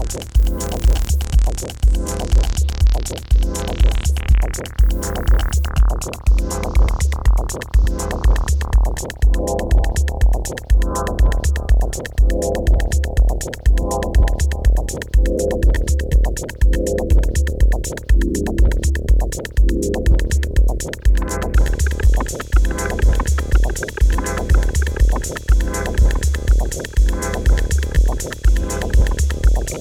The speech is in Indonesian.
Okay.